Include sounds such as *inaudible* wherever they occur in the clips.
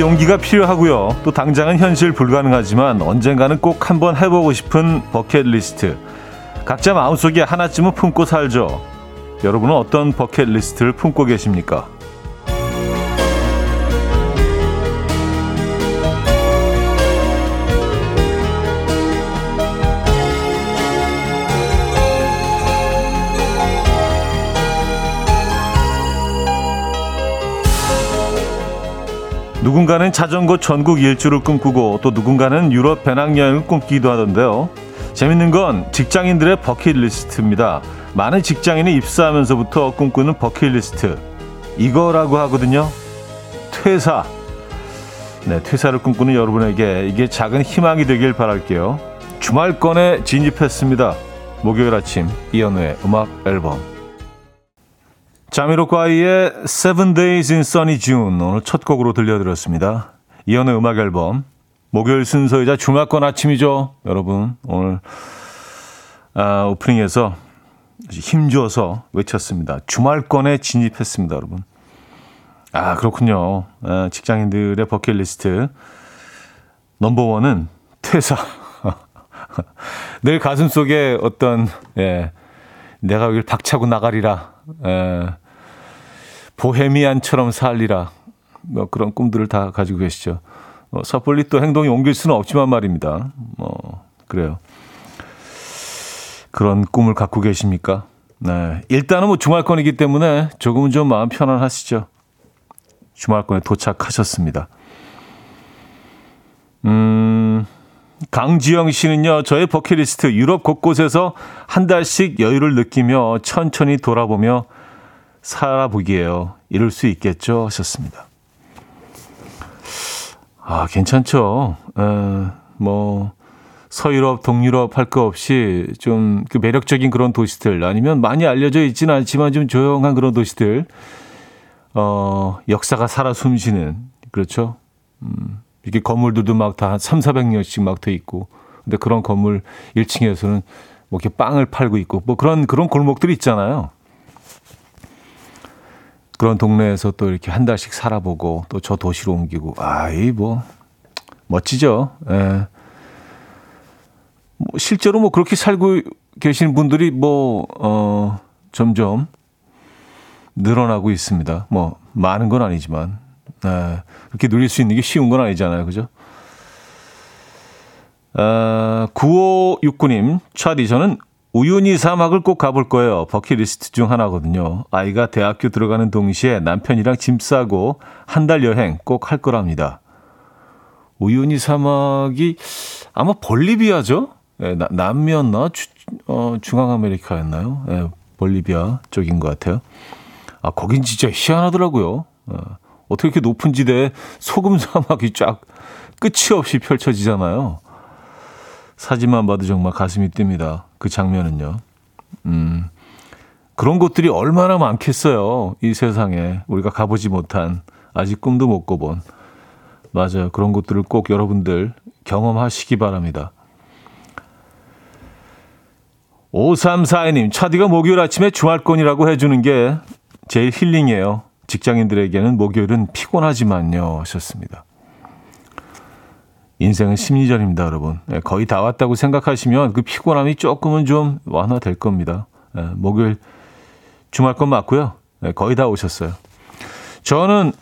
용기가 필요하고요. 또 당장은 현실 불가능하지만 언젠가는 꼭 한번 해보고 싶은 버킷리스트. 각자 마음속에 하나쯤은 품고 살죠. 여러분은 어떤 버킷리스트를 품고 계십니까? 누군가는 자전거 전국 일주를 꿈꾸고 또 누군가는 유럽 배낭여행을 꿈꾸기도 하던데요. 재밌는 건 직장인들의 버킷리스트입니다. 많은 직장인이 입사하면서부터 꿈꾸는 버킷리스트. 이거라고 하거든요. 퇴사. 네, 퇴사를 꿈꾸는 여러분에게 이게 작은 희망이 되길 바랄게요. 주말권에 진입했습니다. 목요일 아침 이연우의 음악 앨범. 자미로과이의 Seven Days in Sunny June 오늘 첫 곡으로 들려드렸습니다. 이연의 음악 앨범 목요일 순서이자 주말권 아침이죠. 여러분 오늘 아, 오프닝에서 힘줘서 외쳤습니다. 주말권에 진입했습니다. 여러분. 아 그렇군요. 아, 직장인들의 버킷리스트 넘버 원은 퇴사. *laughs* 늘 가슴 속에 어떤 예, 내가 여길 박차고 나가리라. 에, 보헤미안처럼 살리라. 뭐 그런 꿈들을 다 가지고 계시죠. 어, 섣불리 또 행동이 옮길 수는 없지만 말입니다. 뭐 그래요. 그런 꿈을 갖고 계십니까? 네. 일단은 뭐 주말권이기 때문에 조금은 좀 마음 편안하시죠. 주말권에 도착하셨습니다. 음, 강지영 씨는요, 저의 버킷리스트 유럽 곳곳에서 한 달씩 여유를 느끼며 천천히 돌아보며 살아보기에요. 이럴 수 있겠죠? 하셨습니다. 아, 괜찮죠. 에, 뭐, 서유럽, 동유럽 할 거 없이 좀 그 매력적인 그런 도시들 아니면 많이 알려져 있지는 않지만 좀 조용한 그런 도시들, 어, 역사가 살아 숨쉬는, 그렇죠? 음, 이렇게 건물들도 막다 3, 400년씩 막 돼 있고. 근데 그런 건물 1층에서는 뭐 이렇게 빵을 팔고 있고 뭐 그런, 그런 골목들이 있잖아요. 그런 동네에서 또 이렇게 한 달씩 살아보고 또 저 도시로 옮기고 아이 뭐 멋지죠. 예. 뭐 실제로 뭐 그렇게 살고 계시는 분들이 뭐 어, 점점 늘어나고 있습니다. 뭐 많은 건 아니지만 예. 그렇게 누릴 수 있는 게 쉬운 건 아니잖아요, 그죠? 아, 9569님, 차디, 저는 우유니 사막을 꼭 가볼 거예요. 버킷리스트 중 하나거든요. 아이가 대학교 들어가는 동시에 남편이랑 짐 싸고 한 달 여행 꼭 할 거랍니다. 우유니 사막이 아마 볼리비아죠? 예, 나, 남미였나? 주, 어, 중앙아메리카였나요? 예, 볼리비아 쪽인 것 같아요. 아, 거긴 진짜 희한하더라고요. 어, 어떻게 이렇게 높은 지대에 소금 사막이 쫙 끝이 없이 펼쳐지잖아요. 사진만 봐도 정말 가슴이 뜁니다. 그 장면은요. 음, 그런 곳들이 얼마나 많겠어요. 이 세상에. 우리가 가보지 못한, 아직 꿈도 못 꿔본. 맞아요. 그런 곳들을 꼭 여러분들 경험하시기 바랍니다. 5342님, 차디가 목요일 아침에 주말권이라고 해주는 게 제일 힐링이에요. 직장인들에게는 목요일은 피곤하지만요. 하셨습니다. 인생은 심리전입니다, 여러분. 네, 거의 다 왔다고 생각하시면 그 피곤함이 조금은 좀 완화될 겁니다. 네, 목요일 주말권 맞고요. 네, 거의 다 오셨어요. 저는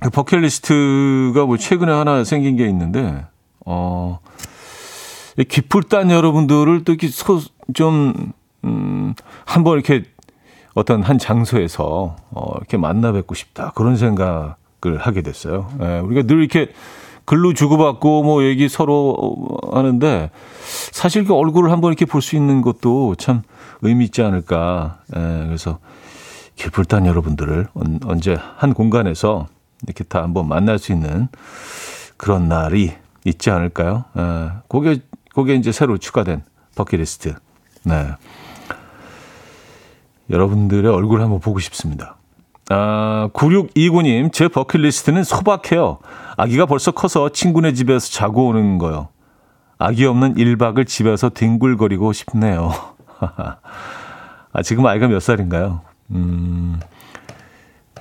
그 버킷리스트가 뭐 최근에 하나 생긴 게 있는데, 어, 기쁠단 여러분들을 또 이렇게 소, 좀, 음, 한번 이렇게 어떤 한 장소에서, 어, 이렇게 만나 뵙고 싶다. 그런 생각을 하게 됐어요. 예, 우리가 늘 이렇게 글로 주고받고 뭐 얘기 서로 하는데 사실 그 얼굴을 한번 이렇게 볼 수 있는 것도 참 의미 있지 않을까. 예, 그래서 기쁠단 여러분들을 언제 한 공간에서 이렇게 다 한번 만날 수 있는 그런 날이 있지 않을까요? 예, 그게, 그게 이제 새로 추가된 버킷리스트. 네. 여러분들의 얼굴 한번 보고 싶습니다. 아, 9629님, 제 버킷리스트는 소박해요. 아기가 벌써 커서 친구네 집에서 자고 오는 거요. 아기 없는 1박을 집에서 뒹굴거리고 싶네요. *laughs* 아, 지금 아이가 몇 살인가요? 음,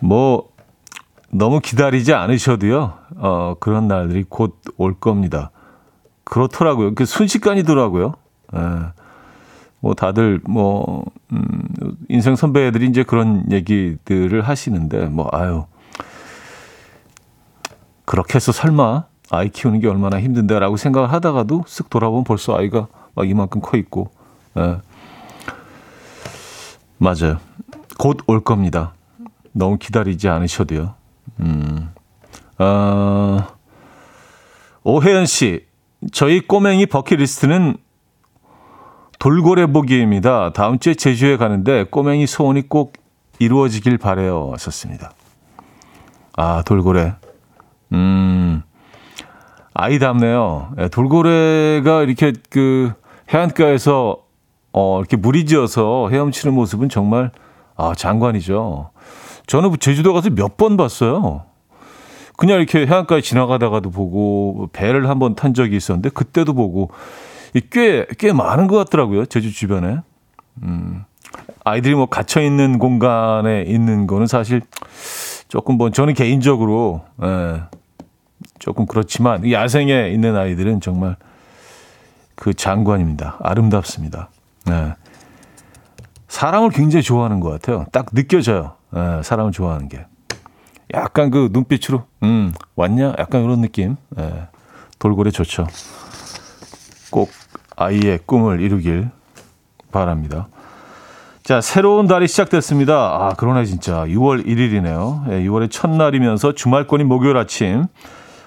뭐, 너무 기다리지 않으셔도요, 어, 그런 날들이 곧 올 겁니다. 그렇더라고요. 그 순식간이더라고요. 예. 뭐 다들 뭐, 음, 인생 선배들이 이제 그런 얘기들을 하시는데, 뭐, 아유. 그렇게 해서 설마 아이 키우는 게 얼마나 힘든데라고 생각을 하다가도 쓱 돌아보면 벌써 아이가 막 이만큼 커 있고, 예. 맞아요. 곧 올 겁니다. 너무 기다리지 않으셔도요. 음. 어, 오혜연 씨, 저희 꼬맹이 버킷리스트는 돌고래 보기입니다. 다음 주에 제주에 가는데 꼬맹이 소원이 꼭 이루어지길 바래요. 하셨습니다. 아, 돌고래. 음, 아이답네요. 예, 돌고래가 이렇게 그 해안가에서 어, 이렇게 물이 지어서 헤엄치는 모습은 정말 아, 장관이죠. 저는 제주도 가서 몇 번 봤어요. 그냥 이렇게 해안가에 지나가다가도 보고 배를 한번 탄 적이 있었는데 그때도 보고 꽤, 꽤 많은 것 같더라고요. 제주 주변에. 음, 아이들이 뭐 갇혀 있는 공간에 있는 거는 사실 조금 뭐 저는 개인적으로, 예, 조금 그렇지만 야생에 있는 아이들은 정말 그 장관입니다. 아름답습니다. 예. 사람을 굉장히 좋아하는 것 같아요. 딱 느껴져요. 예, 사람을 좋아하는 게. 약간 그 눈빛으로, 음, 왔냐? 약간 이런 느낌. 예, 돌고래 좋죠. 꼭 아이의 꿈을 이루길 바랍니다. 자, 새로운 달이 시작됐습니다. 아, 그러네, 진짜. 6월 1일이네요. 예, 6월의 첫날이면서 주말권인 목요일 아침.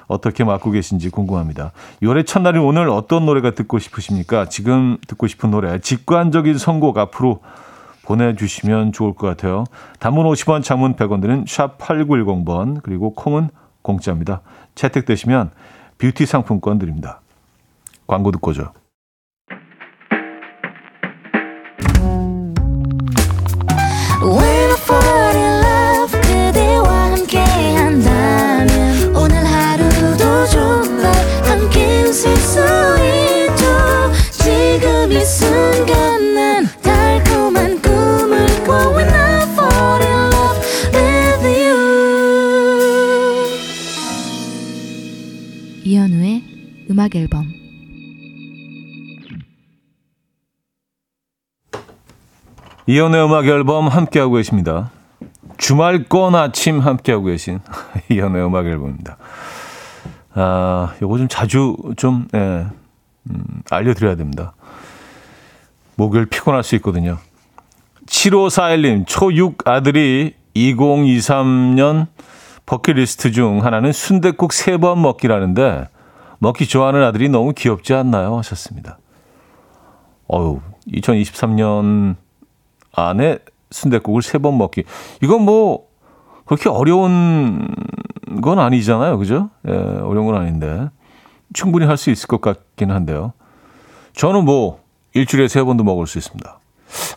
어떻게 맞고 계신지 궁금합니다. 6월의 첫날인 오늘 어떤 노래가 듣고 싶으십니까? 지금 듣고 싶은 노래, 직관적인 선곡 앞으로 보내주시면 좋을 것 같아요. 단문 50원, 장문 100원 드는 샵 8910번, 그리고 콩은 공짜입니다. 채택되시면 뷰티 상품권 드립니다. 광고 듣고 죠 음악 앨범 이연의 음악 앨범 함께하고 계십니다. 주말권 아침 함께하고 계신 *laughs* 이연의 음악 앨범입니다. 아, 요거 좀 자주 좀, 예, 음, 알려드려야 됩니다. 목요일 피곤할 수 있거든요. 7541님, 초6 아들이 2023년 버킷리스트 중 하나는 순대국 3번 먹기라는데 먹기 좋아하는 아들이 너무 귀엽지 않나요? 하셨습니다. 어유 2023년 안에 순대국을 세 번 먹기. 이건 뭐 그렇게 어려운 건 아니잖아요. 그죠? 예, 어려운 건 아닌데. 충분히 할 수 있을 것 같긴 한데요. 저는 뭐 일주일에 세 번도 먹을 수 있습니다.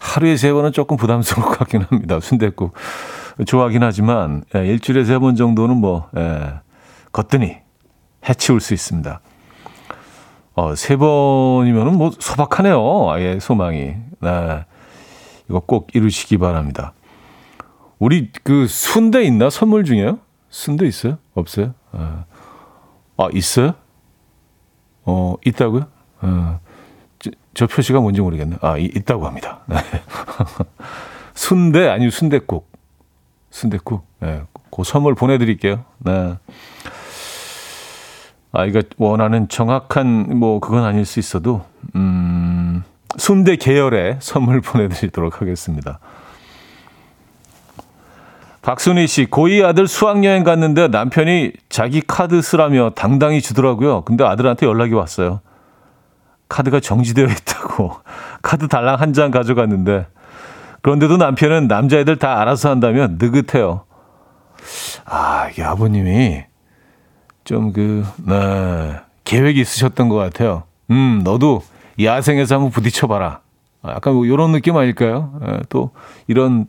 하루에 세 번은 조금 부담스러울 것 같긴 합니다. 순대국 좋아하긴 하지만 예, 일주일에 세 번 정도는 뭐 예, 거뜬히 해치울 수 있습니다. 어, 세 번이면은 뭐 소박하네요. 아예 소망이. 네. 이거 꼭 이루시기 바랍니다. 우리 그 순대 있나? 선물 중에요? 순대 있어요? 없어요? 아, 아 있어요? 어, 있다고요? 어, 저, 저, 표시가 뭔지 모르겠네. 아, 이, 있다고 합니다. 네. *laughs* 순대 아니면 순대국. 순대국. 네. 그 선물 보내드릴게요. 네. 아이가 원하는 정확한 뭐 그건 아닐 수 있어도 음, 순대 계열의 선물 *laughs* 보내드리도록 하겠습니다. 박순희 씨, 고2 아들 수학여행 갔는데 남편이 자기 카드 쓰라며 당당히 주더라고요. 근데 아들한테 연락이 왔어요. 카드가 정지되어 있다고. *laughs* 카드 달랑 한 장 가져갔는데. 그런데도 남편은 남자애들 다 알아서 한다면 느긋해요. 아, 이게 아버님이 좀 그, 네, 계획이 있으셨던 것 같아요. 음, 너도 야생에서 한번 부딪혀봐라. 아, 약간 뭐 이런 느낌 아닐까요? 예, 또 이런,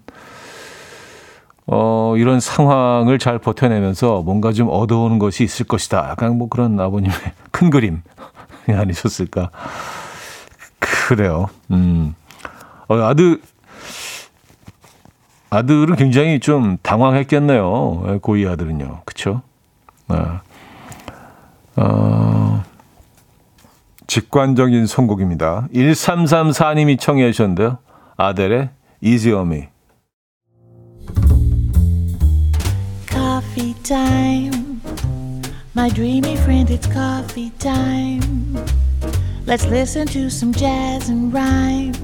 어, 이런 상황을 잘 버텨내면서 뭔가 좀 얻어오는 것이 있을 것이다. 약간 뭐 그런 아버님의 *laughs* 큰 그림이 *laughs* 아니셨을까. 그래요. 음. 어, 아들, 아들은 굉장히 좀 당황했겠네요. 예, 고이 아들은요. 그쵸? 아, 어, 직관적인 선곡입니다. 1334님이 청해 주셨는데요. 아델의 Easy on Me. Coffee time. My dreamy friend, it's coffee time. Let's listen to some jazz and rhyme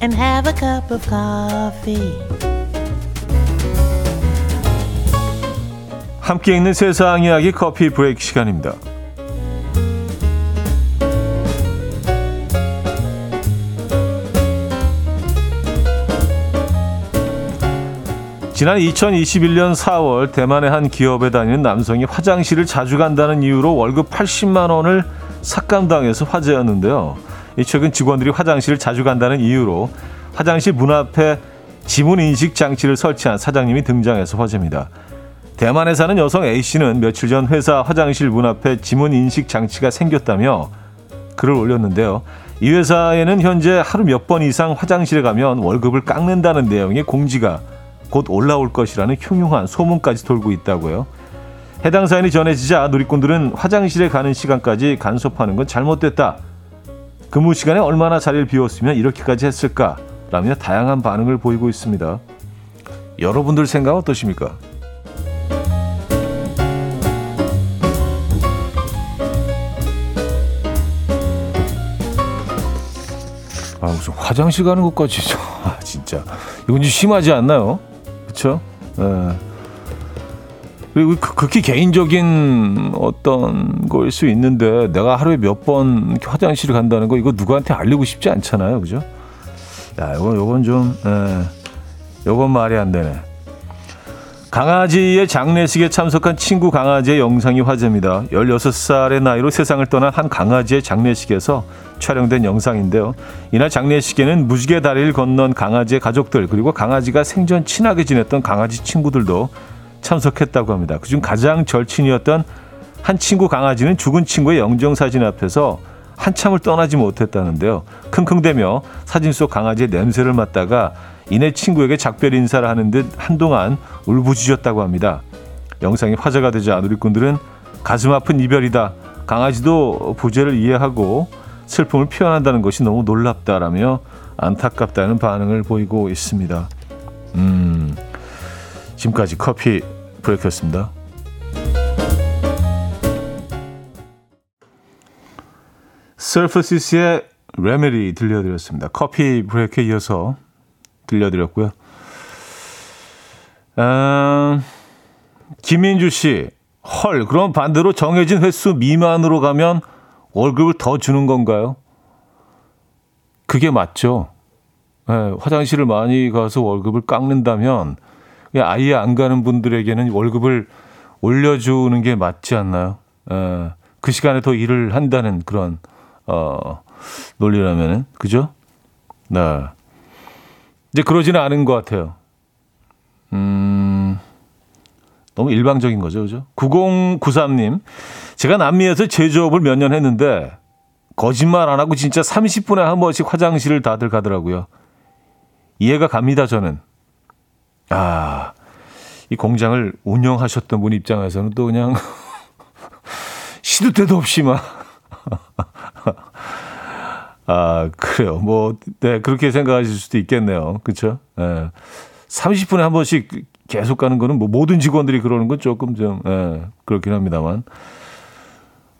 and have a cup of coffee. 함께 있는 세상 이야기 커피 브레이크 시간입니다. 지난 2021년 4월 대만의 한 기업에 다니는 남성이 화장실을 자주 간다는 이유로 월급 80만 원을 삭감당해서 화제였는데요. 최근 직원들이 화장실을 자주 간다는 이유로 화장실 문 앞에 지문 인식 장치를 설치한 사장님이 등장해서 화제입니다. 대만에 사는 여성 A씨는 며칠 전 회사 화장실 문 앞에 지문 인식 장치가 생겼다며 글을 올렸는데요. 이 회사에는 현재 하루 몇 번 이상 화장실에 가면 월급을 깎는다는 내용의 공지가 곧 올라올 것이라는 흉흉한 소문까지 돌고 있다고요. 해당 사연이 전해지자 누리꾼들은 화장실에 가는 시간까지 간섭하는 건 잘못됐다. 근무 시간에 얼마나 자리를 비웠으면 이렇게까지 했을까? 라며 다양한 반응을 보이고 있습니다. 여러분들 생각 어떠십니까? 아, 무슨 화장실 가는 것까지. *laughs* 아, 진짜. 이건 좀 심하지 않나요? 그렇죠? 예. 그리고 극히 개인적인 어떤 거일 수 있는데 내가 하루에 몇 번 화장실을 간다는 거 이거 누구한테 알리고 싶지 않잖아요, 그죠? 야, 이건 요건 좀, 예, 요건 말이 안 되네. 강아지의 장례식에 참석한 친구 강아지의 영상이 화제입니다. 16살의 나이로 세상을 떠난 한 강아지의 장례식에서 촬영된 영상인데요. 이날 장례식에는 무지개 다리를 건넌 강아지의 가족들 그리고 강아지가 생전 친하게 지냈던 강아지 친구들도 참석했다고 합니다. 그중 가장 절친이었던 한 친구 강아지는 죽은 친구의 영정 사진 앞에서 한참을 떠나지 못했다는데요. 킁킁대며 사진 속 강아지의 냄새를 맡다가 이내 친구에게 작별 인사를 하는 듯 한동안 울부짖었다고 합니다. 영상이 화제가 되자 누리꾼들은 가슴 아픈 이별이다. 강아지도 부재를 이해하고 슬픔을 표현한다는 것이 너무 놀랍다라며 안타깝다는 반응을 보이고 있습니다. 음, 지금까지 커피 브레이크였습니다. 서퍼시스의 레메디 들려드렸습니다. 커피 브레이크에 이어서 들려드렸고요. 아, 김민주 씨, 헐, 그럼 반대로 정해진 횟수 미만으로 가면 월급을 더 주는 건가요? 그게 맞죠. 네, 화장실을 많이 가서 월급을 깎는다면 아예 안 가는 분들에게는 월급을 올려주는 게 맞지 않나요? 네, 그 시간에 더 일을 한다는 그런 어, 논리라면은 그죠? 네. 이제 그러지는 않은 것 같아요. 음, 너무 일방적인 거죠, 그죠? 9093님, 제가 남미에서 제조업을 몇 년 했는데 거짓말 안 하고 진짜 30분에 한 번씩 화장실을 다들 가더라고요. 이해가 갑니다, 저는. 아, 이 공장을 운영하셨던 분 입장에서는 또 그냥 *laughs* 시도 때도 없이 막. 아, 그래요. 뭐, 네, 그렇게 생각하실 수도 있겠네요. 그쵸? 예. 30분에 한 번씩 계속 가는 거는 뭐 모든 직원들이 그러는 건 조금 좀, 예, 그렇긴 합니다만.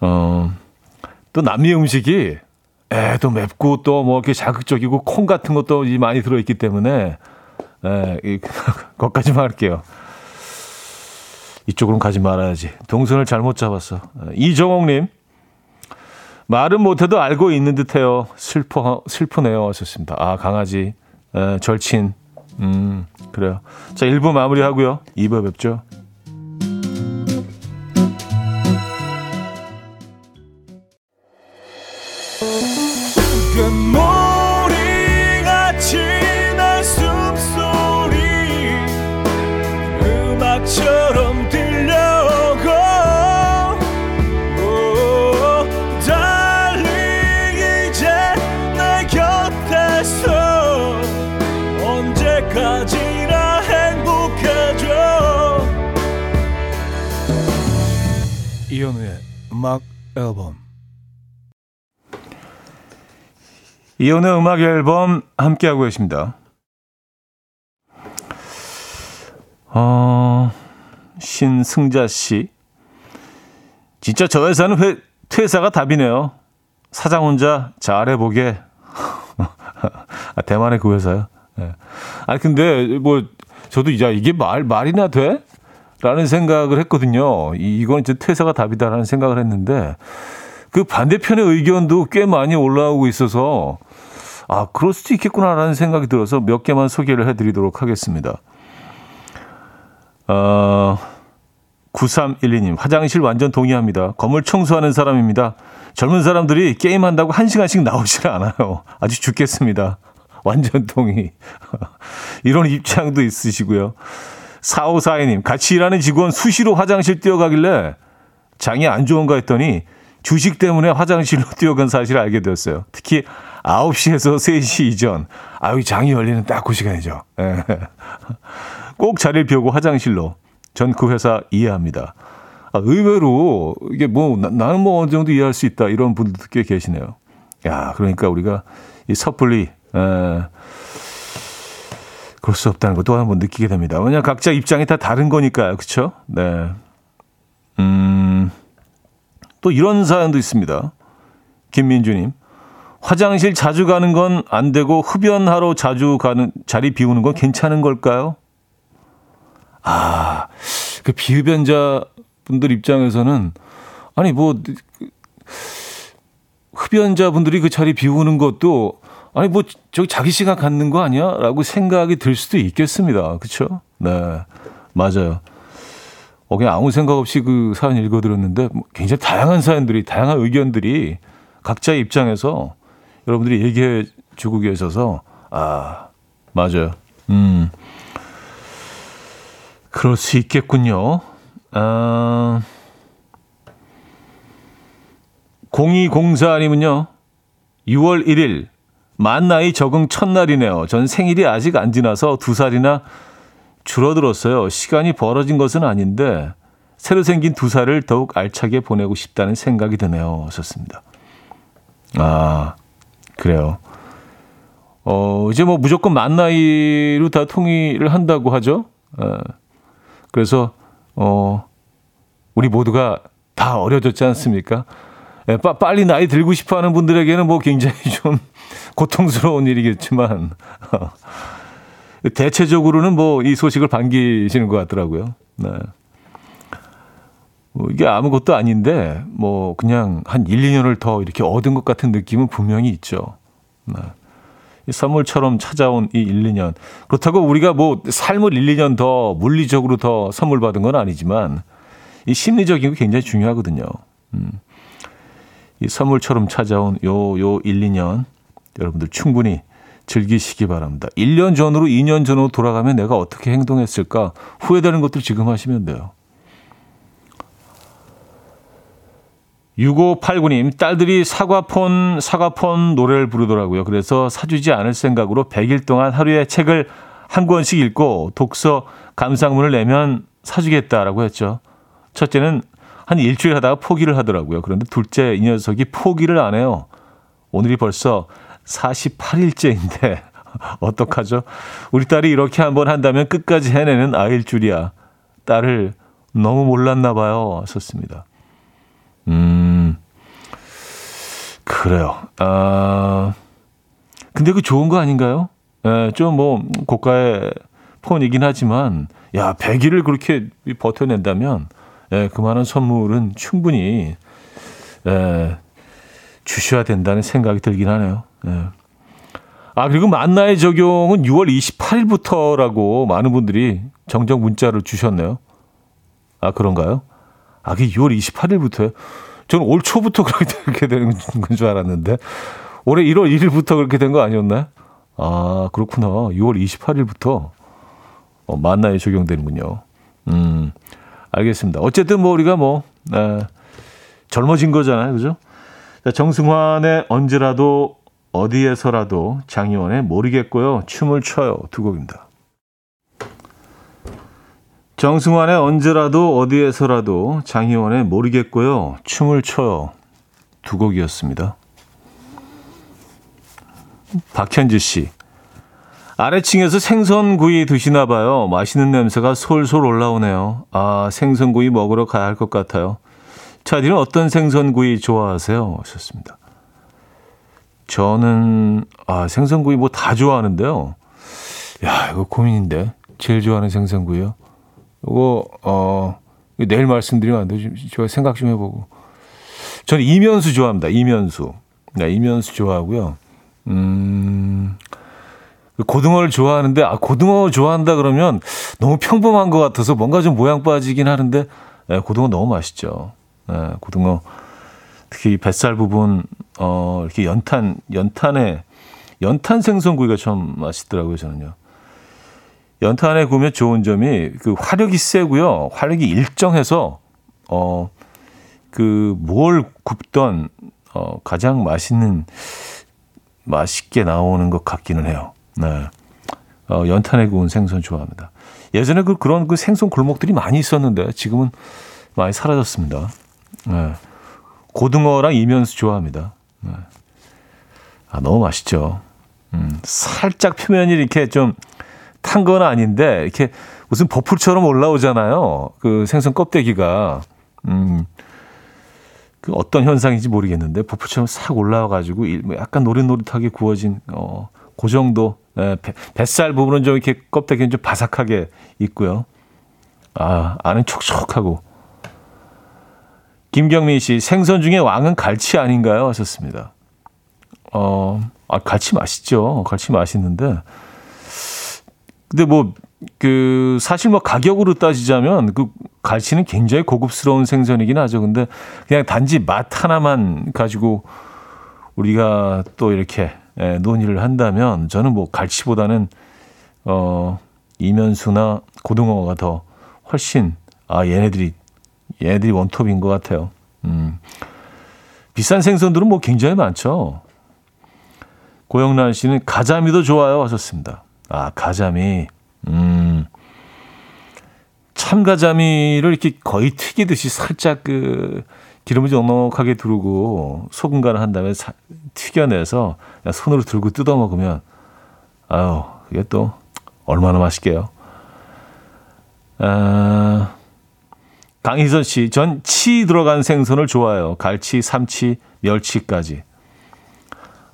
어, 또 남미 음식이 에, 또 맵고 또 뭐 이렇게 자극적이고 콩 같은 것도 많이 들어있기 때문에 에, 이, *laughs* 거기까지만 할게요. 이쪽으로 가지 말아야지. 동선을 잘못 잡았어. 이정옥님. 말은 못해도 알고 있는 듯해요. 슬퍼 슬프네요. 하셨습니다. 아 강아지 에, 절친. 음 그래요. 자 1부 마무리하고요. 2부 뵙죠. 앨범 이혼의 음악 앨범 함께하고 계십니다. 어, 신승자 씨. 진짜 저 회사는 회, 퇴사가 답이네요. 사장 혼자 잘해보게. *laughs* 아, 대만의 그 회사요. 네. 아니, 근데 뭐, 저도 야, 이게 말, 말이나 돼? 라는 생각을 했거든요. 이, 이건 이제 퇴사가 답이다라는 생각을 했는데, 그 반대편의 의견도 꽤 많이 올라오고 있어서, 아, 그럴 수도 있겠구나라는 생각이 들어서 몇 개만 소개를 해드리도록 하겠습니다. 어, 9312님, 화장실 완전 동의합니다. 건물 청소하는 사람입니다. 젊은 사람들이 게임한다고 한 시간씩 나오질 않아요. 아주 죽겠습니다. 완전 동의. *laughs* 이런 입장도 있으시고요. 4542님, 같이 일하는 직원 수시로 화장실 뛰어가길래 장이 안 좋은가 했더니 주식 때문에 화장실로 *laughs* 뛰어간 사실을 알게 되었어요. 특히 9시에서 3시 이전. 아유, 장이 열리는 딱 그 시간이죠. 예. *laughs* 꼭 자리를 비우고 화장실로. 전 그 회사 이해합니다. 아, 의외로 이게 뭐 나, 나는 뭐 어느 정도 이해할 수 있다 이런 분들도 꽤 계시네요. 야, 그러니까 우리가 이 섣불리 에, 그럴 수 없다는 것도 한번 느끼게 됩니다. 왜냐 각자 입장이 다 다른 거니까요, 그렇죠? 네. 음, 또 이런 사연도 있습니다. 김민주님, 화장실 자주 가는 건 안 되고 흡연하러 자주 가는 자리 비우는 건 괜찮은 걸까요? 아, 그 비흡연자 분들 입장에서는 아니 뭐 흡연자 분들이 그 자리 비우는 것도 아니 뭐 저기 자기 시간 갖는 거 아니야라고 생각이 들 수도 있겠습니다. 그렇죠? 네. 맞아요. 어, 그냥 아무 생각 없이 그 사연 읽어드렸는데 뭐 굉장히 다양한 사연들이 다양한 의견들이 각자의 입장에서 여러분들이 얘기해 주고 계셔서 아 맞아요. 음 그럴 수 있겠군요. 아, 0204님은요, 6월 1일, 만 나이 적응 첫날이네요. 전 생일이 아직 안 지나서 두 살이나 줄어들었어요. 시간이 벌어진 것은 아닌데, 새로 생긴 두 살을 더욱 알차게 보내고 싶다는 생각이 드네요. 하셨습니다. 아, 그래요. 어, 이제 뭐 무조건 만 나이로 다 통일을 한다고 하죠. 어, 그래서 어 우리 모두가 다 어려졌지 않습니까? 예, 빠, 빨리 나이 들고 싶어 하는 분들에게는 뭐 굉장히 좀 *laughs* 고통스러운 일이겠지만 어, 대체적으로는 뭐 이 소식을 반기시는 것 같더라고요. 네. 뭐 이게 아무것도 아닌데 뭐 그냥 한 1, 2년을 더 이렇게 얻은 것 같은 느낌은 분명히 있죠. 네. 선물처럼 찾아온 이 1, 2년. 그렇다고 우리가 뭐 삶을 1, 2년 더 물리적으로 더 선물 받은 건 아니지만 이 심리적인 게 굉장히 중요하거든요. 음. 이 선물처럼 찾아온 요, 요 1, 2년 여러분들 충분히 즐기시기 바랍니다. 1년 전으로 2년 전으로 돌아가면 내가 어떻게 행동했을까 후회되는 것들 지금 하시면 돼요. 6589님, 딸들이 사과폰, 사과폰 노래를 부르더라고요. 그래서 사주지 않을 생각으로 100일 동안 하루에 책을 한 권씩 읽고 독서 감상문을 내면 사주겠다라고 했죠. 첫째는 한 일주일 하다가 포기를 하더라고요. 그런데 둘째 이 녀석이 포기를 안 해요. 오늘이 벌써 48일째인데 *laughs* 어떡하죠? 우리 딸이 이렇게 한번 한다면 끝까지 해내는 아일 줄이야. 딸을 너무 몰랐나 봐요. 썼습니다. 음, 그래요. 아, 근데 그 좋은 거 아닌가요? 예, 좀 뭐, 고가의 폰이긴 하지만, 야, 100일을 그렇게 버텨낸다면, 예, 그만한 선물은 충분히, 예, 주셔야 된다는 생각이 들긴 하네요. 예. 아, 그리고 만나의 적용은 6월 28일부터라고 많은 분들이 정정 문자를 주셨네요. 아, 그런가요? 아, 그게 6월 28일부터요? 저는 올 초부터 *laughs* 그렇게 되는 건 줄 알았는데, 올해 1월 1일부터 그렇게 된 거 아니었나요? 아, 그렇구나. 6월 28일부터 어, 만나에 적용되는군요. 음, 알겠습니다. 어쨌든 뭐 우리가 뭐, 에, 젊어진 거잖아요. 그죠? 자, 정승환의 언제라도 어디에서라도 장희원의 모르겠고요. 춤을 춰요. 두 곡입니다. 정승환의 언제라도 어디에서라도 장희원의 모르겠고요. 춤을 춰요. 두 곡이었습니다. 박현지 씨. 아래층에서 생선구이 드시나 봐요. 맛있는 냄새가 솔솔 올라오네요. 아, 생선구이 먹으러 가야 할 것 같아요. 차디는 어떤 생선구이 좋아하세요? 하셨습니다. 저는 아, 생선구이 뭐 다 좋아하는데요. 야, 이거 고민인데. 제일 좋아하는 생선구이요? 이거 어 내일 말씀드리면 안 되죠. 제가 생각 좀 해보고. 저는 이면수 좋아합니다. 이면수. 네, 이면수 좋아하고요. 음, 고등어를 좋아하는데, 아, 고등어 좋아한다 그러면 너무 평범한 것 같아서 뭔가 좀 모양 빠지긴 하는데, 네, 고등어 너무 맛있죠. 네, 고등어. 특히 뱃살 부분, 어, 이렇게 연탄, 연탄에, 연탄 생선구이가 참 맛있더라고요, 저는요. 연탄에 구우면 좋은 점이 그 화력이 세고요. 화력이 일정해서, 어, 그 뭘 굽던, 어, 가장 맛있는, 맛있게 나오는 것 같기는 해요. 네. 어, 연탄에 구운 생선 좋아합니다. 예전에 그 그런 그 생선 골목들이 많이 있었는데 지금은 많이 사라졌습니다. 네. 고등어랑 이면수 좋아합니다. 네. 아, 너무 맛있죠. 음, 살짝 표면이 이렇게 좀 탄 건 아닌데 이렇게 무슨 버풀처럼 올라오잖아요. 그 생선 껍데기가 음, 그 어떤 현상인지 모르겠는데 버풀처럼 싹 올라와가지고 뭐 약간 노릇노릇하게 구워진 어, 그 정도 예, 뱃살 부분은 좀 이렇게 껍데기는 좀 바삭하게 있고요. 아 안은 촉촉하고 김경민 씨 생선 중에 왕은 갈치 아닌가요? 하셨습니다. 어, 아 갈치 맛있죠. 갈치 맛있는데 근데 뭐 그 사실 뭐 가격으로 따지자면 그 갈치는 굉장히 고급스러운 생선이긴 하죠. 근데 그냥 단지 맛 하나만 가지고 우리가 또 이렇게 예, 논의를 한다면 저는 뭐 갈치보다는 어 이면수나 고등어가 더 훨씬 아 얘네들이 얘네들이 원톱인 것 같아요. 음. 비싼 생선들은 뭐 굉장히 많죠. 고영란 씨는 가자미도 좋아요 하셨습니다. 아 가자미 음. 참가자미를 이렇게 거의 튀기듯이 살짝 그 기름을 넉넉하게 두르고 소금 간을 한 다음에 사, 튀겨내서 손으로 들고 뜯어 먹으면 아유 이게 또 얼마나 맛있게요. 아, 강희선 씨, 전 치 들어간 생선을 좋아해요. 갈치, 삼치, 멸치까지.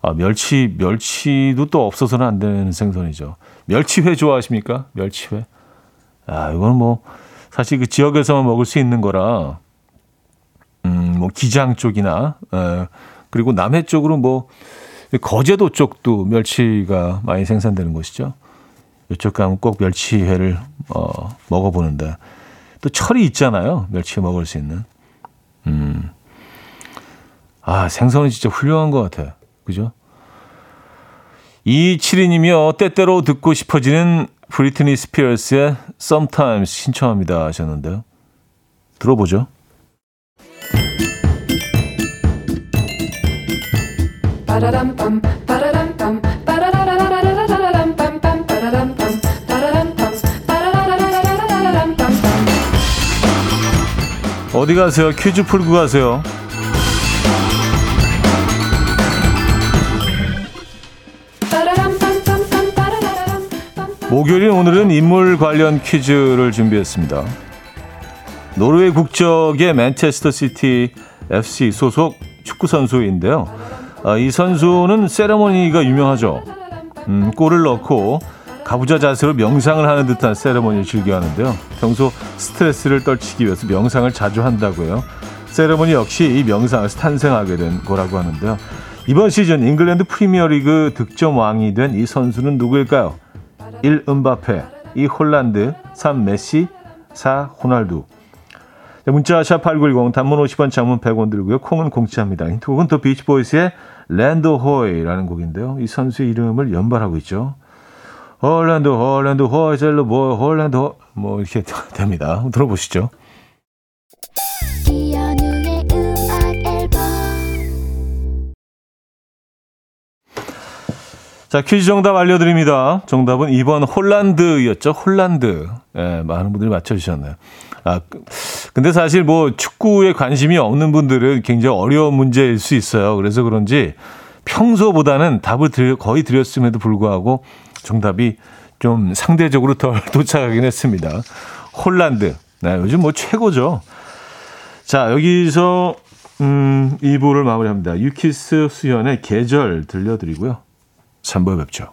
아, 멸치, 멸치도 또 없어서는 안 되는 생선이죠. 멸치회 좋아하십니까? 멸치회. 아, 이건 뭐 사실 그 지역에서만 먹을 수 있는 거라 음, 뭐 기장 쪽이나 에, 그리고 남해 쪽으로 뭐 거제도 쪽도 멸치가 많이 생산되는 곳이죠. 이쪽 가면 꼭 멸치회를 어, 먹어보는데 또 철이 있잖아요. 멸치 먹을 수 있는. 음. 아 생선은 진짜 훌륭한 것 같아요. 그죠? 이칠이님이요 때때로 듣고 싶어지는 브리트니 스피어스의 Sometimes 신청합니다 하셨는데요. 들어보죠. 어디 가세요? 퀴즈 풀고 가세요. 목요일인 오늘은 인물 관련 퀴즈를 준비했습니다. 노르웨이 국적의 맨체스터 시티 FC 소속 축구 선수인데요. 아, 이 선수는 세레머니가 유명하죠. 음, 골을 넣고 가부좌 자세로 명상을 하는 듯한 세레머니를 즐겨 하는데요. 평소 스트레스를 떨치기 위해서 명상을 자주 한다고요. 세레머니 역시 이 명상에서 탄생하게 된 거라고 하는데요. 이번 시즌 잉글랜드 프리미어리그 득점 왕이 된 이 선수는 누구일까요? 1. 음바페 2. 홀란드 3. 메시 4. 호날두 문자 샵 8910 단문 50원 장문 100원 들고요. 콩은 공짜입니다. 힌트곡은 더 비치보이스의 Land Ahoy라는 곡인데요. 이 선수의 이름을 연발하고 있죠. 홀란드 홀란드 호이 젤로 뭐 홀란드 뭐 이렇게 *laughs* 됩니다. 들어보시죠. 자, 퀴즈 정답 알려드립니다. 정답은 2번 홀란드였죠. 홀란드. 예, 많은 분들이 맞춰주셨네요. 아, 그, 근데 사실 뭐 축구에 관심이 없는 분들은 굉장히 어려운 문제일 수 있어요. 그래서 그런지 평소보다는 답을 드려, 거의 드렸음에도 불구하고 정답이 좀 상대적으로 덜 *laughs* 도착하긴 했습니다. 홀란드. 네, 요즘 뭐 최고죠. 자, 여기서 음, 2부를 마무리합니다. 유키스 수연의 계절 들려드리고요. 3부에 뵙죠.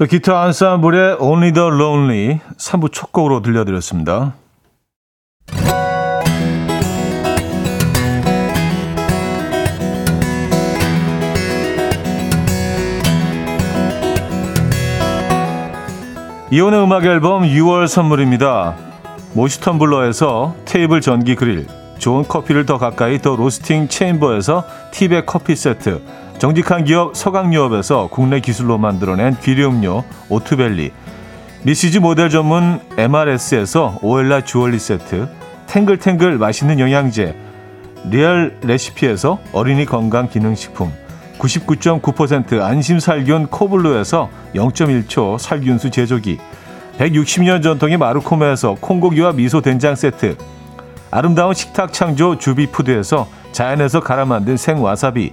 또 기타 안사블의 Only the Lonely 3부 첫 곡으로 들려드렸습니다. 이혼의 음악 앨범 6월 선물입니다. 모시턴 블러에서 테이블 전기 그릴, 좋은 커피를 더 가까이 더 로스팅 체인버에서 티백 커피 세트, 정직한 기업 서강유업에서 국내 기술로 만들어낸 귀리음료 오트벨리, 미시즈 모델 전문 MRS에서 오엘라 주얼리 세트, 탱글탱글 맛있는 영양제, 리얼 레시피에서 어린이 건강 기능식품, 99.9% 안심살균 코블루에서 0.1초 살균수 제조기 160년 전통의 마루코메에서 콩고기와 미소 된장 세트 아름다운 식탁 창조 주비푸드에서 자연에서 갈아 만든 생와사비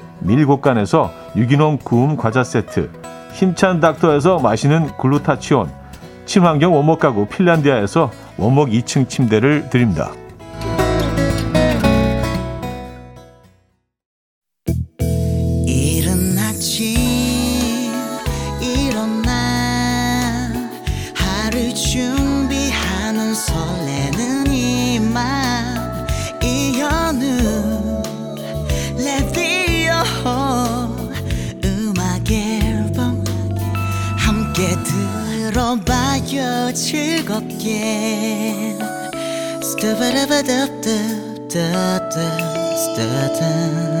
밀곡간에서 유기농 구움 과자 세트 힘찬 닥터에서 마시는 글루타치온 친환경 원목 가구 핀란디아에서 원목 2층 침대를 드립니다. 즐겁게. 스타바라바답답답답답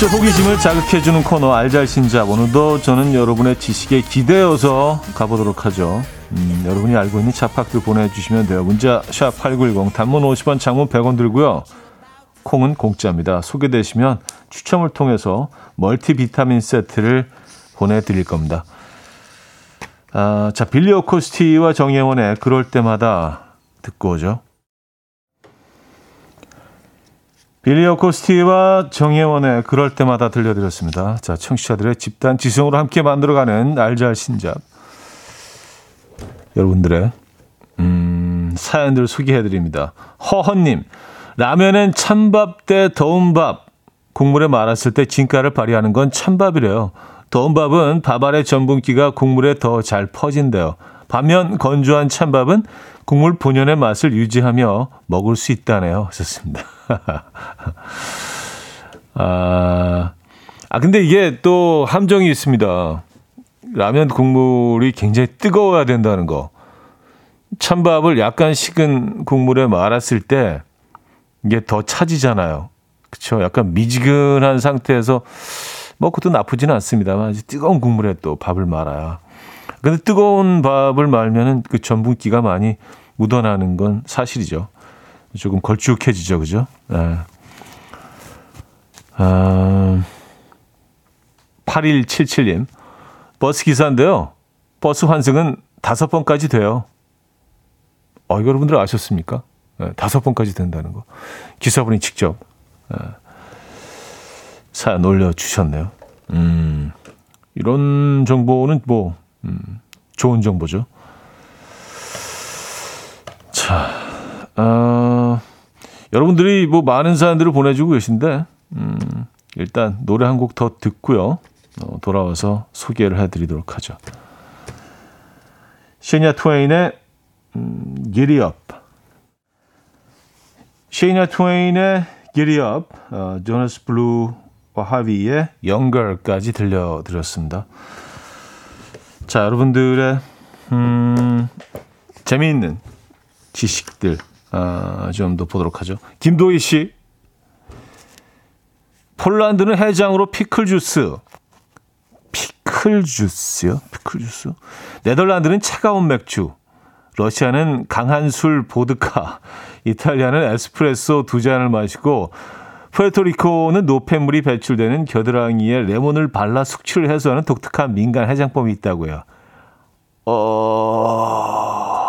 직접 호기심을 자극해주는 코너 알잘 신잡 오늘도 저는 여러분의 지식에 기대어서 가보도록 하죠. 음, 여러분이 알고 있는 잡학들 보내주시면 돼요. 문자 샵 #8910 단문 50원, 장문 100원 들고요. 콩은 공짜입니다. 소개되시면 추첨을 통해서 멀티비타민 세트를 보내드릴 겁니다. 아, 자, 빌리 오코스티와 정예원의 그럴 때마다 듣고 오죠. 빌리 오코스티와 정예원의 그럴 때마다 들려드렸습니다. 자, 청취자들의 집단 지성으로 함께 만들어가는 알잘 신잡. 여러분들의 음, 사연들 소개해드립니다. 허헌님, 라면엔 찬밥 대 더운 밥. 국물에 말았을 때 진가를 발휘하는 건 찬밥이래요. 더운 밥은 밥 안의 전분기가 국물에 더 잘 퍼진대요. 반면 건조한 찬밥은 국물 본연의 맛을 유지하며 먹을 수 있다네요. 하셨습니다. *laughs* 아, 아, 근데 이게 또 함정이 있습니다. 라면 국물이 굉장히 뜨거워야 된다는 거. 찬밥을 약간 식은 국물에 말았을 때 이게 더 차지잖아요. 그쵸? 약간 미지근한 상태에서 뭐 그것도 나쁘지는 않습니다만 뜨거운 국물에 또 밥을 말아야. 근데 뜨거운 밥을 말면은 그 전분기가 많이 묻어나는 건 사실이죠. 조금 걸쭉해지죠, 그죠? 네. 아, 8177님. 버스 기사인데요. 버스 환승은 다섯 번까지 돼요. 어, 여러분들 아셨습니까? 네, 다섯 번까지 된다는 거. 기사분이 직접 네, 사연 올려주셨네요. 음, 이런 정보는 뭐, 음, 좋은 정보죠. 자, 어, 여러분들이 뭐 많은 사연들을 보내주고 계신데, 음, 일단 노래 한 곡 더 듣고요. 어, 돌아와서 소개를 해드리도록 하죠. 시니아 트웨인의 음, Giddy Up. 시니아 트웨인의 Giddy Up, 어, 조나스 블루와 하비의 Younger까지 들려드렸습니다. 자, 여러분들의 음, 재미있는 지식들 아, 좀더 보도록 하죠. 김도희 씨, 폴란드는 해장으로 피클 주스. 피클 주스요? 피클 주스. 네덜란드는 차가운 맥주. 러시아는 강한 술 보드카. 이탈리아는 에스프레소 두 잔을 마시고 푸에르토리코는 노폐물이 배출되는 겨드랑이에 레몬을 발라 숙취를 해소하는 독특한 민간 해장법이 있다고요. 어...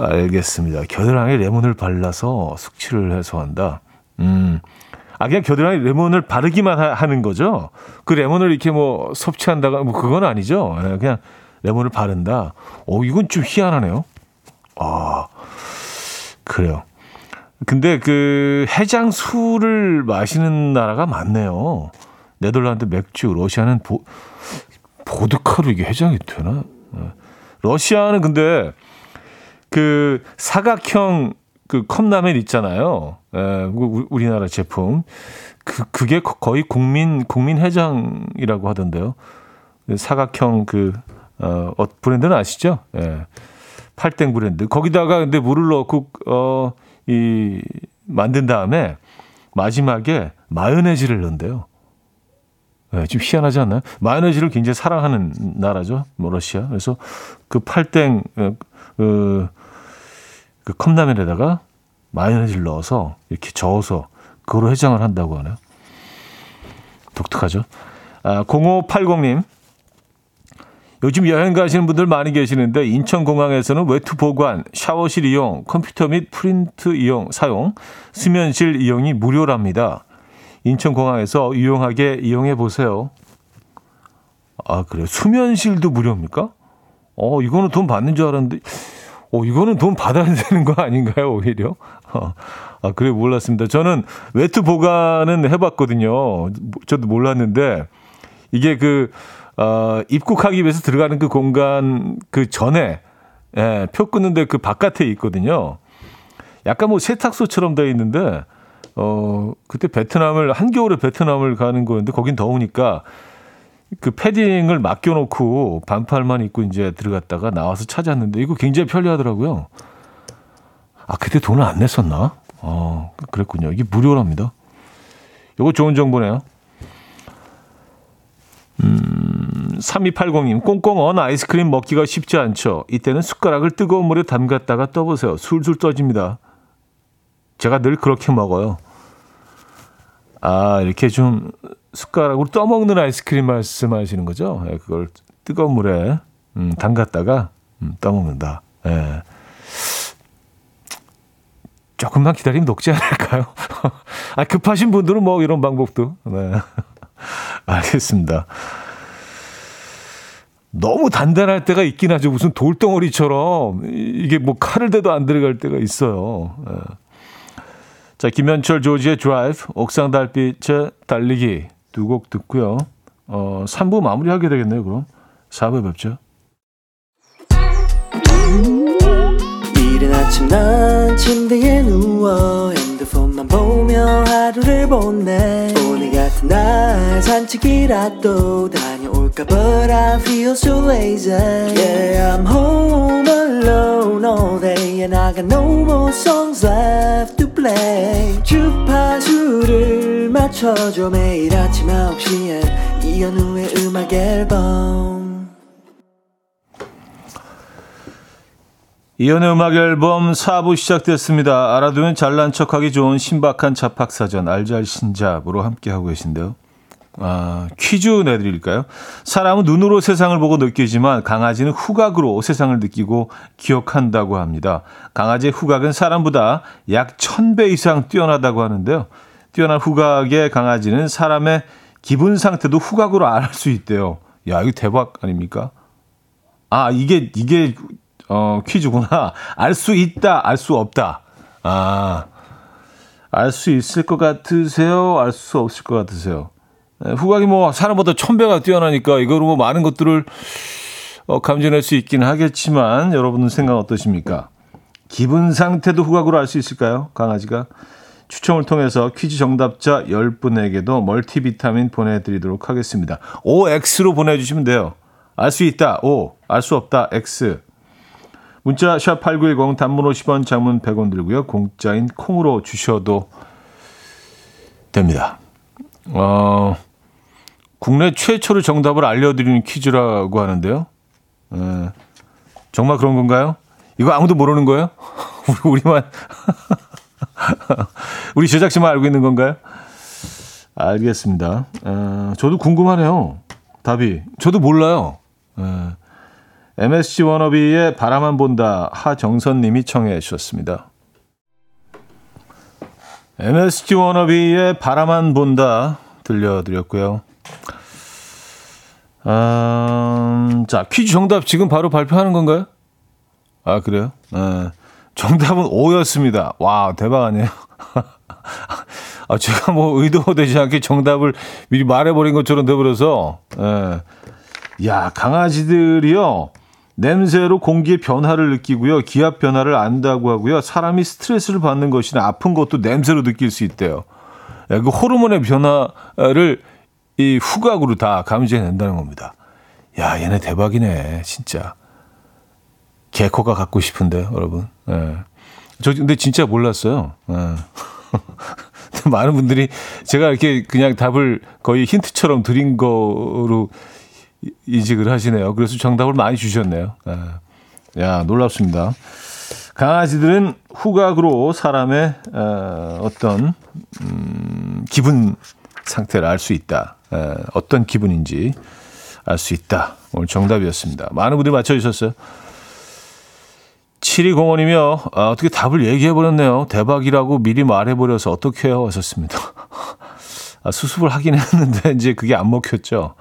알겠습니다. 겨드랑이에 레몬을 발라서 숙취를 해소한다. 음. 아, 그냥 겨드랑이 레몬을 바르기만 하, 는 거죠? 그 레몬을 이렇게 뭐 섭취한다가, 뭐 그건 아니죠? 예, 그냥 레몬을 바른다. 오, 이건 좀 희한하네요. 아, 그래요. 근데 그 해장술을 마시는 나라가 많네요. 네덜란드 맥주, 러시아는 보, 보드카로 이게 해장이 되나? 예. 러시아는 근데 그 사각형 그 컵라면 있잖아요. 에, 우리나라 제품. 그, 그게 거의 국민, 국민 해장이라고 하던데요. 사각형 그, 어, 어 브랜드는 아시죠? 예. 팔땡 브랜드. 거기다가 근데 물을 넣고, 어, 이, 만든 다음에 마지막에 마요네즈를 넣는데요. 예, 좀 희한하지 않나요? 마요네즈를 굉장히 사랑하는 나라죠. 뭐, 러시아. 그래서 그 팔땡, 어, 그, 그 컵라면에다가 마요네즈를 넣어서 이렇게 저어서 그거로 해장을 한다고 하네요. 독특하죠. 아, 0580님. 요즘 여행 가시는 분들 많이 계시는데 인천공항에서는 외투 보관, 샤워실 이용, 컴퓨터 및 프린트 이용, 사용, 수면실 이용이 무료랍니다. 인천공항에서 유용하게 이용해 보세요. 아, 그래요? 수면실도 무료입니까? 어, 이거는 돈 받는 줄 알았는데 어, 이거는 돈 받아야 되는 거 아닌가요, 오히려? 어, 아, 그래, 몰랐습니다. 저는 외투 보관은 해봤거든요. 저도 몰랐는데, 이게 그, 어, 입국하기 위해서 들어가는 그 공간 그 전에, 예, 표 끊는데 그 바깥에 있거든요. 약간 뭐 세탁소처럼 되어 있는데, 어, 그때 베트남을, 한겨울에 베트남을 가는 거였는데, 거긴 더우니까, 그 패딩을 맡겨놓고 반팔만 입고 이제 들어갔다가 나와서 찾았는데 이거 굉장히 편리하더라고요. 아 그때 돈을 안 냈었나? 어 그랬군요. 이게 무료랍니다. 이거 좋은 정보네요. 음, 3280님, 꽁꽁 언 아이스크림 먹기가 쉽지 않죠. 이때는 숟가락을 뜨거운 물에 담갔다가 떠보세요. 술술 떠집니다. 제가 늘 그렇게 먹어요. 아, 이렇게 좀 숟가락으로 떠먹는 아이스크림 말씀하시는 거죠? 예, 그걸 뜨거운 물에 음, 담갔다가 음, 떠먹는다. 예. 조금만 기다리면 녹지 않을까요? *laughs* 아, 급하신 분들은 뭐 이런 방법도. 네. *laughs* 알겠습니다. 너무 단단할 때가 있긴 하죠. 무슨 돌덩어리처럼 이게 뭐 칼을 대도 안 들어갈 때가 있어요. 예. 자, 김현철 조지의 드라이브, 옥상 달빛의 달리기 두 곡 듣고요. 어, 3부 마무리하게 되겠네요, 그럼. 4부에 뵙죠. 이른 아침 난 침대에 누워 핸드폰만 보며 하루를 보내 오늘 같은 날 산책이라도 다녀올 but I feel so lazy. Yeah, I'm home alone all day, and I got no more songs left play. 주파수를 맞춰줘 매일 아침 9시에 이현우의 음악 앨범. 이연의 음악 앨범 4부 시작됐습니다. 알아두면 잘난 척하기 좋은 신박한 잡학사전 알잘신잡으로 함께하고 계신데요. 아, 퀴즈 내드릴까요? 사람은 눈으로 세상을 보고 느끼지만 강아지는 후각으로 세상을 느끼고 기억한다고 합니다. 강아지의 후각은 사람보다 약 1000배 이상 뛰어나다고 하는데요. 뛰어난 후각의 강아지는 사람의 기분 상태도 후각으로 알 수 있대요. 야, 이거 대박 아닙니까? 아, 이게, 이게, 어, 퀴즈구나. 알 수 있다, 알 수 없다. 아, 알 수 있을 것 같으세요? 알 수 없을 것 같으세요? 네, 후각이 뭐 사람보다 천 배가 뛰어나니까 이거로 뭐 많은 것들을 어, 감지할 수 있긴 하겠지만 여러분은 생각 어떠십니까? 기분 상태도 후각으로 알 수 있을까요? 강아지가 추첨을 통해서 퀴즈 정답자 10분에게도 멀티비타민 보내드리도록 하겠습니다. OX로 보내주시면 돼요. 알 수 있다. O. 알 수 없다. X. 문자 샵 8910 단문 50원 장문 100원 들고요. 공짜인 콩으로 주셔도 됩니다. 어, 국내 최초로 정답을 알려드리는 퀴즈라고 하는데요. 에, 정말 그런 건가요? 이거 아무도 모르는 거예요? *laughs* 우리, 우리만, *laughs* 우리 제작진만 알고 있는 건가요? 알겠습니다. 어, 저도 궁금하네요. 답이. 저도 몰라요. 에, MSG 워너비의 바라만 본다 하정선 님이 청해 주셨습니다. MSG 워너비의 바라만 본다 들려드렸고요. 음, 자, 퀴즈 정답 지금 바로 발표하는 건가요? 아, 그래요? 네. 정답은 O였습니다. 와, 대박 아니에요? *laughs* 아, 제가 뭐 의도되지 않게 정답을 미리 말해버린 것처럼 돼버려서, 예. 야, 강아지들이요. 냄새로 공기의 변화를 느끼고요. 기압 변화를 안다고 하고요. 사람이 스트레스를 받는 것이나 아픈 것도 냄새로 느낄 수 있대요. 예, 그 호르몬의 변화를 이 후각으로 다 감지해낸다는 겁니다. 야, 얘네 대박이네, 진짜. 개코가 갖고 싶은데, 여러분. 예. 저 근데 진짜 몰랐어요. 예. *laughs* 많은 분들이 제가 이렇게 그냥 답을 거의 힌트처럼 드린 거로 인식을 하시네요. 그래서 정답을 많이 주셨네요. 예. 야, 놀랍습니다. 강아지들은 후각으로 사람의 어, 어떤 음, 기분 상태를 알 수 있다. 에, 어떤 기분인지 알 수 있다. 오늘 정답이었습니다. 많은 분들이 맞춰주셨어요. 7205이며 아, 어떻게 답을 얘기해버렸네요. 대박이라고 미리 말해버려서 어떡해요 하셨습니다. *laughs* 아, 수습을 하긴 했는데 *laughs* 이제 그게 안 먹혔죠.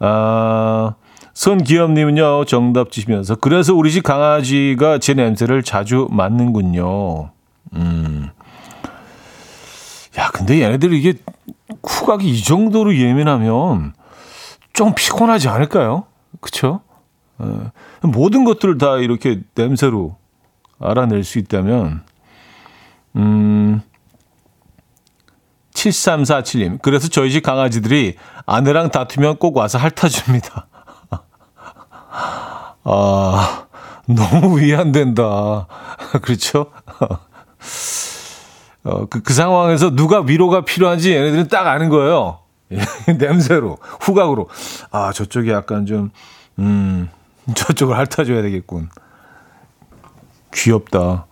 아, 손기엽님은요, 정답 주시면서, 그래서 우리 집 강아지가 제 냄새를 자주 맡는군요. 음. 야, 근데 얘네들 이게 후각이 이 정도로 예민하면 좀 피곤하지 않을까요? 그쵸? 에, 모든 것들을 다 이렇게 냄새로 알아낼 수 있다면, 음, 7347님. 그래서 저희 집 강아지들이 아내랑 다투면 꼭 와서 핥아줍니다. *laughs* 아, 너무 위안된다. *laughs* 그렇죠? 어, 그, 그 상황에서 누가 위로가 필요한지 얘네들은 딱 아는 거예요. *laughs* 냄새로, 후각으로. 아, 저쪽이 약간 좀, 음, 저쪽을 핥아줘야 되겠군. 귀엽다.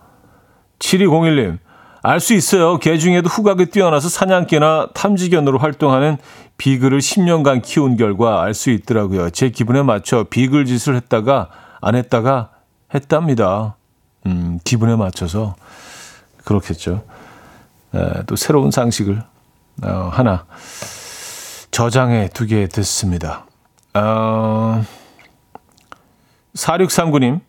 7201님, 알 수 있어요. 개 중에도 후각이 뛰어나서 사냥개나 탐지견으로 활동하는 비글을 10년간 키운 결과 알 수 있더라고요. 제 기분에 맞춰 비글 짓을 했다가 안 했다가 했답니다. 음, 기분에 맞춰서 그렇겠죠. 에, 또 새로운 상식을 어, 하나 저장해 두게 됐습니다. 어, 4639님,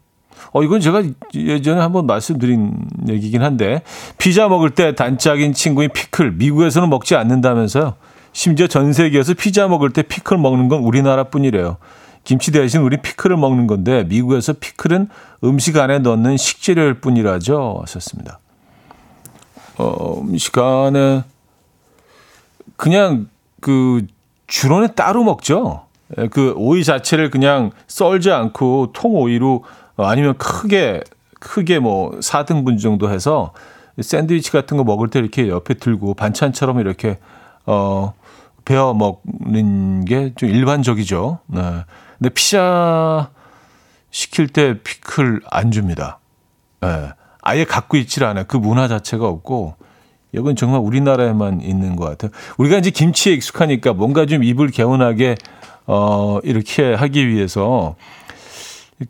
어, 이건 제가 예전에 한번 말씀드린 얘기긴 한데, 피자 먹을 때 단짝인 친구인 피클, 미국에서는 먹지 않는다면서요. 심지어 전 세계에서 피자 먹을 때 피클 먹는 건 우리나라 뿐이래요. 김치 대신 우리 피클을 먹는 건데, 미국에서 피클은 음식 안에 넣는 식재료일 뿐이라죠. 하셨습니다. 어, 안에, 그냥 그, 주로는 따로 먹죠. 예, 그 오이 자체를 그냥 썰지 않고 통 오이로 어, 아니면 크게 크게 뭐 4등분 정도 해서 샌드위치 같은 거 먹을 때 이렇게 옆에 들고 반찬처럼 이렇게 어 베어 먹는 게 좀 일반적이죠. 네. 근데 피자 시킬 때 피클 안 줍니다. 예. 아예 갖고 있질 않아요. 그 문화 자체가 없고 이건 정말 우리나라에만 있는 것 같아요. 우리가 이제 김치에 익숙하니까 뭔가 좀 입을 개운하게 어 이렇게 하기 위해서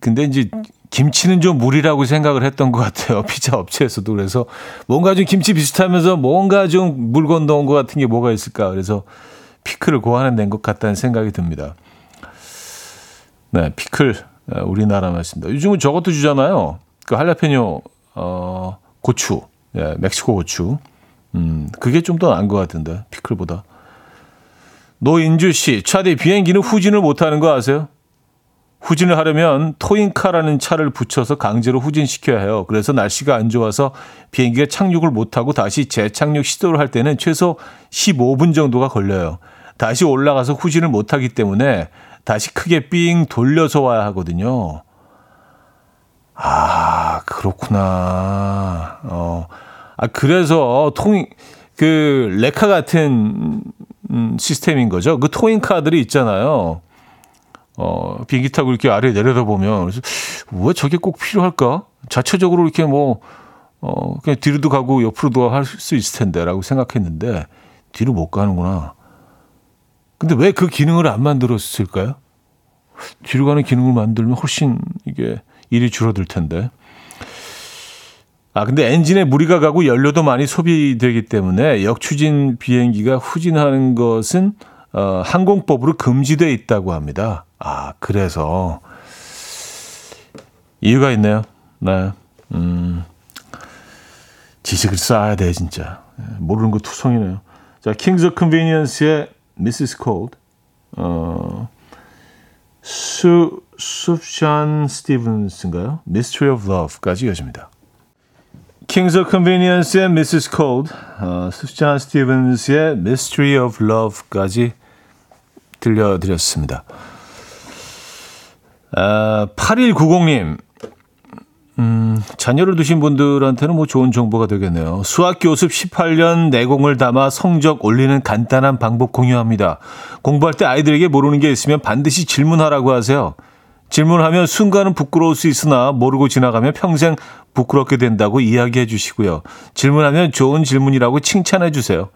근데 이제 김치는 좀 무리라고 생각을 했던 것 같아요. *laughs* 피자 업체에서도 그래서 뭔가 좀 김치 비슷하면서 뭔가 좀 물 건너온 것 같은 게 뭐가 있을까. 그래서 피클을 고안해 낸 것 같다는 생각이 듭니다. 네, 피클 어, 우리나라 맛입니다. 요즘은 저것도 주잖아요. 그 할라페뇨 어, 고추, 예, 멕시코 고추. 음, 그게 좀 더 나은 것 같은데 피클보다. 노인주 씨, 차디 비행기는 후진을 못하는 거 아세요? 후진을 하려면 토인카라는 차를 붙여서 강제로 후진시켜야 해요. 그래서 날씨가 안 좋아서 비행기가 착륙을 못하고 다시 재착륙 시도를 할 때는 최소 15분 정도가 걸려요. 다시 올라가서 후진을 못하기 때문에 다시 크게 삥 돌려서 와야 하거든요. 아, 그렇구나. 어. 아, 그래서 토잉, 그, 레카 같은 음, 시스템인 거죠. 그 토잉 카들이 있잖아요. 어, 비행기 타고 이렇게 아래에 내려다 보면, 그래서 왜 저게 꼭 필요할까? 자체적으로 이렇게 뭐, 어, 그냥 뒤로도 가고 옆으로도 할 수 있을 텐데, 라고 생각했는데, 뒤로 못 가는구나. 근데 왜 그 기능을 안 만들었을까요? 뒤로 가는 기능을 만들면 훨씬 이게 일이 줄어들 텐데. 아, 근데 엔진에 무리가 가고 연료도 많이 소비되기 때문에 역추진 비행기가 후진하는 것은 어, 항공법으로 금지되어 있다고 합니다. 아, 그래서 이유가 있네요. 네. 음. 지식을 쌓아야 돼, 진짜. 모르는 거 투성이네요. 자, of Convenience의 Mrs. Cold. 어. 수 수프얀 스티븐스인가요? Mystery of Love까지 이어집니다. Kings of Convenience의 Mrs. Cold, 어, 수프얀 스티븐스의 Mystery of Love까지 들려드렸습니다. 아, 8190님, 음, 자녀를 두신 분들한테는 뭐 좋은 정보가 되겠네요. 수학 교습 18년 내공을 담아 성적 올리는 간단한 방법 공유합니다. 공부할 때 아이들에게 모르는 게 있으면 반드시 질문하라고 하세요. 질문하면 순간은 부끄러울 수 있으나 모르고 지나가면 평생 부끄럽게 된다고 이야기해 주시고요. 질문하면 좋은 질문이라고 칭찬해 주세요.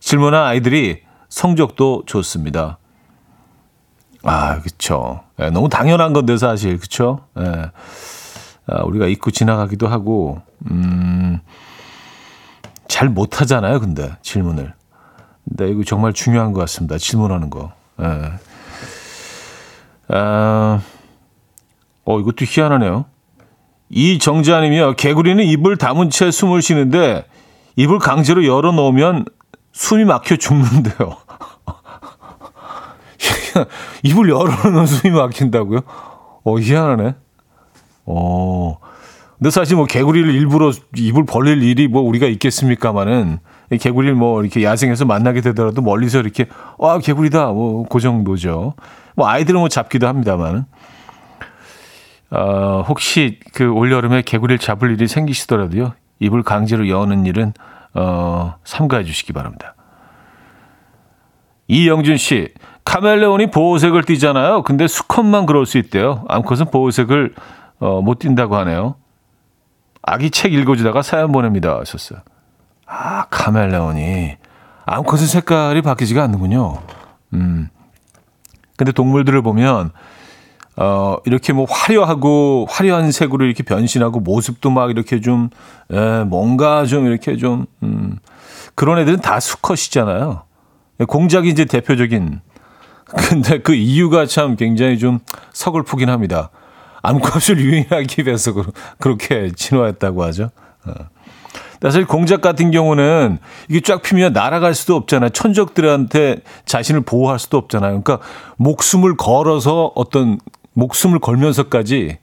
질문한 아이들이 성적도 좋습니다. 아, 그쵸. 예, 너무 당연한 건데, 사실. 그쵸? 예. 아, 우리가 잊고 지나가기도 하고, 음, 잘 못하잖아요, 근데, 질문을. 근데 이거 정말 중요한 것 같습니다. 질문하는 거. 예. 아, 어, 이것도 희한하네요. 이 정자님이요. 개구리는 입을 다문 채 숨을 쉬는데, 입을 강제로 열어 놓으면 숨이 막혀 죽는데요. *laughs* 입을 열어놓으면 숨이 막힌다고요? 어, 희한하네. 어. 근데 사실 뭐 개구리를 일부러 입을 벌릴 일이 뭐 우리가 있겠습니까마는 개구리를 뭐 이렇게 야생에서 만나게 되더라도 멀리서 이렇게 아 개구리다 뭐그 정도죠. 뭐 아이들은 뭐 잡기도 합니다만은 어, 혹시 그 올여름에 개구리를 잡을 일이 생기시더라도요 입을 강제로 여는 일은 어, 삼가해 주시기 바랍니다. 이영준 씨 카멜레온이 보호색을 띠잖아요. 근데 수컷만 그럴 수 있대요. 암컷은 보호색을 어, 못 띈다고 하네요. 아기 책 읽어주다가 사연 보냅니다. 하셨어요. 아, 카멜레온이. 암컷은 색깔이 바뀌지가 않는군요. 음. 근데 동물들을 보면, 어, 이렇게 뭐 화려하고, 화려한 색으로 이렇게 변신하고, 모습도 막 이렇게 좀, 에, 뭔가 좀 이렇게 좀, 음, 그런 애들은 다 수컷이잖아요. 공작이 이제 대표적인. *laughs* 근데 그 이유가 참 굉장히 좀 서글프긴 합니다. 암컷을 *laughs* 유인하기 위해서 그렇게 진화했다고 하죠. 어. 사실 공작 같은 경우는 이게 쫙 피면 날아갈 수도 없잖아요. 천적들한테 자신을 보호할 수도 없잖아요. 그러니까 목숨을 걸어서 어떤 목숨을 걸면서까지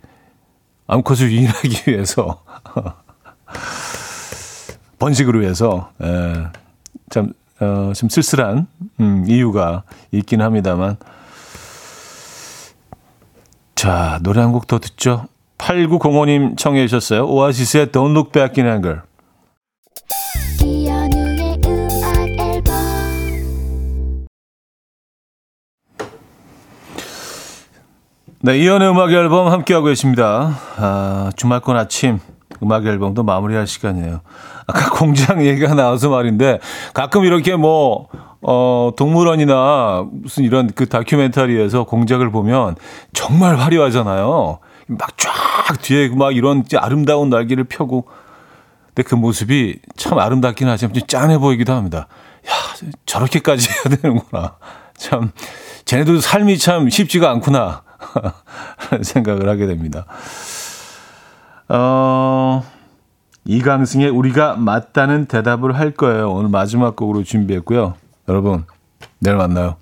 암컷을 유인하기 위해서 *laughs* 번식을 위해서 예, 참, 어, 좀 쓸쓸한 음, 이유가 있긴 합니다만 자, 노래 한 곡 더 듣죠. 8905님 청해 주셨어요. 오아시스의 Don't Look Back in Anger. 네, 이연의 음악 앨범 함께하고 계십니다. 아, 주말권 아침 음악 앨범도 마무리할 시간이에요. 아까 *laughs* 공장 얘기가 나와서 말인데 가끔 이렇게 뭐, 어, 동물원이나 무슨 이런 그 다큐멘터리에서 공작을 보면 정말 화려하잖아요. 막 쫙 뒤에 막 이런 아름다운 날개를 펴고 근데 그 모습이 참 아름답긴 하지만 좀 짠해 보이기도 합니다. 야, 저렇게까지 해야 되는구나. 참, 쟤네도 삶이 참 쉽지가 않구나. 하는 *laughs* 생각을 하게 됩니다. 어, 이강승의 우리가 맞다는 대답을 할 거예요. 오늘 마지막 곡으로 준비했고요. 여러분, 내일 만나요.